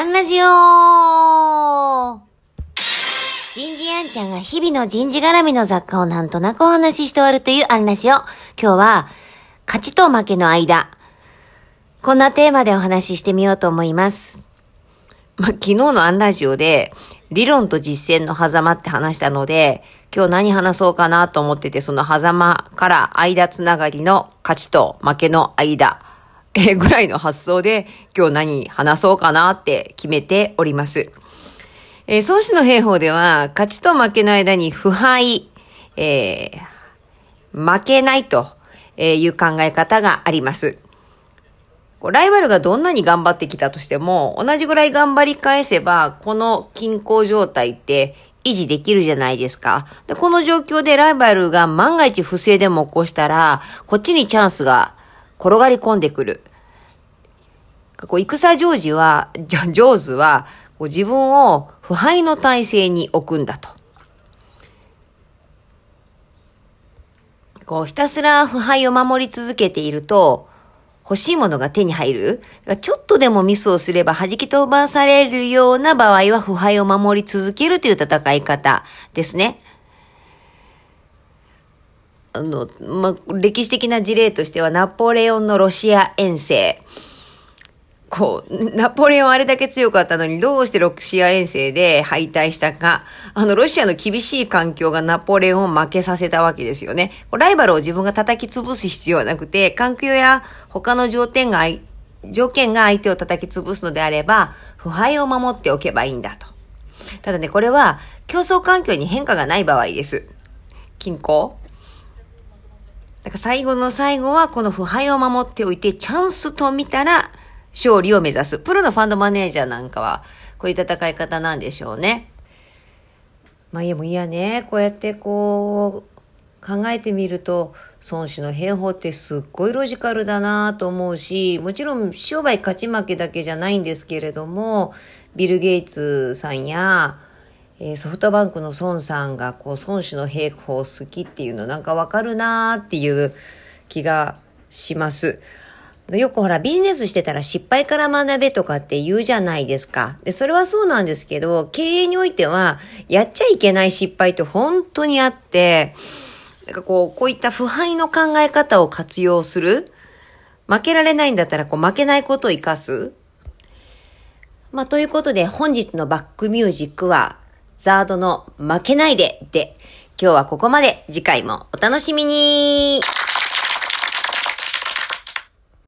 アンラジオ人事アンちゃんが日々の人事絡みの雑貨をなんとなくお話しして終わるというアンラジオ。今日は、勝ちと負けの間。こんなテーマでお話ししてみようと思います。まあ、昨日のアンラジオで、理論と実践の狭間って話したので、今日何話そうかなと思ってて、その狭間から間つながりの勝ちと負けの間。えぐらいの発想で今日何話そうかなって決めております。えー孫子の兵法では、勝ちと負けの間に腐敗、えー負けないという考え方があります。ライバルがどんなに頑張ってきたとしても、同じぐらい頑張り返せば、この均衡状態って維持できるじゃないですか。でこの状況でライバルが万が一不正でも起こしたら、こっちにチャンスが転がり込んでくる。こう、戦上手は、上手は、こう自分を腐敗の体制に置くんだと。こう、ひたすら腐敗を守り続けていると、欲しいものが手に入る。ちょっとでもミスをすれば弾き飛ばされるような場合は腐敗を守り続けるという戦い方ですね。あの、まあ、歴史的な事例としてはナポレオンのロシア遠征。こう、ナポレオンあれだけ強かったのにどうしてロシア遠征で敗退したか。あの、ロシアの厳しい環境がナポレオンを負けさせたわけですよね。ライバルを自分が叩き潰す必要はなくて、環境や他の条件が、条件が相手を叩き潰すのであれば、腐敗を守っておけばいいんだと。ただね、これは競争環境に変化がない場合です。均衡だから最後の最後はこの腐敗を守っておいて、チャンスと見たら勝利を目指す。プロのファンドマネージャーなんかは、こういう戦い方なんでしょうね。まあいやもういやね、こうやってこう、考えてみると、孫子の兵法ってすっごいロジカルだなと思うし、もちろん商売勝ち負けだけじゃないんですけれども、ビル・ゲイツさんや、えーソフトバンクの孫さんがこう孫子の兵法好きっていうのなんかわかるなーっていう気がします。よくほらビジネスしてたら失敗から学べとかって言うじゃないですか。で、それはそうなんですけど、経営においてはやっちゃいけない失敗って本当にあって、なんかこう、こういった腐敗の考え方を活用する。負けられないんだったらこう負けないことを活かす。まあ、ということで本日のバックミュージックは、ザードの負けないでで、今日はここまで。次回もお楽しみに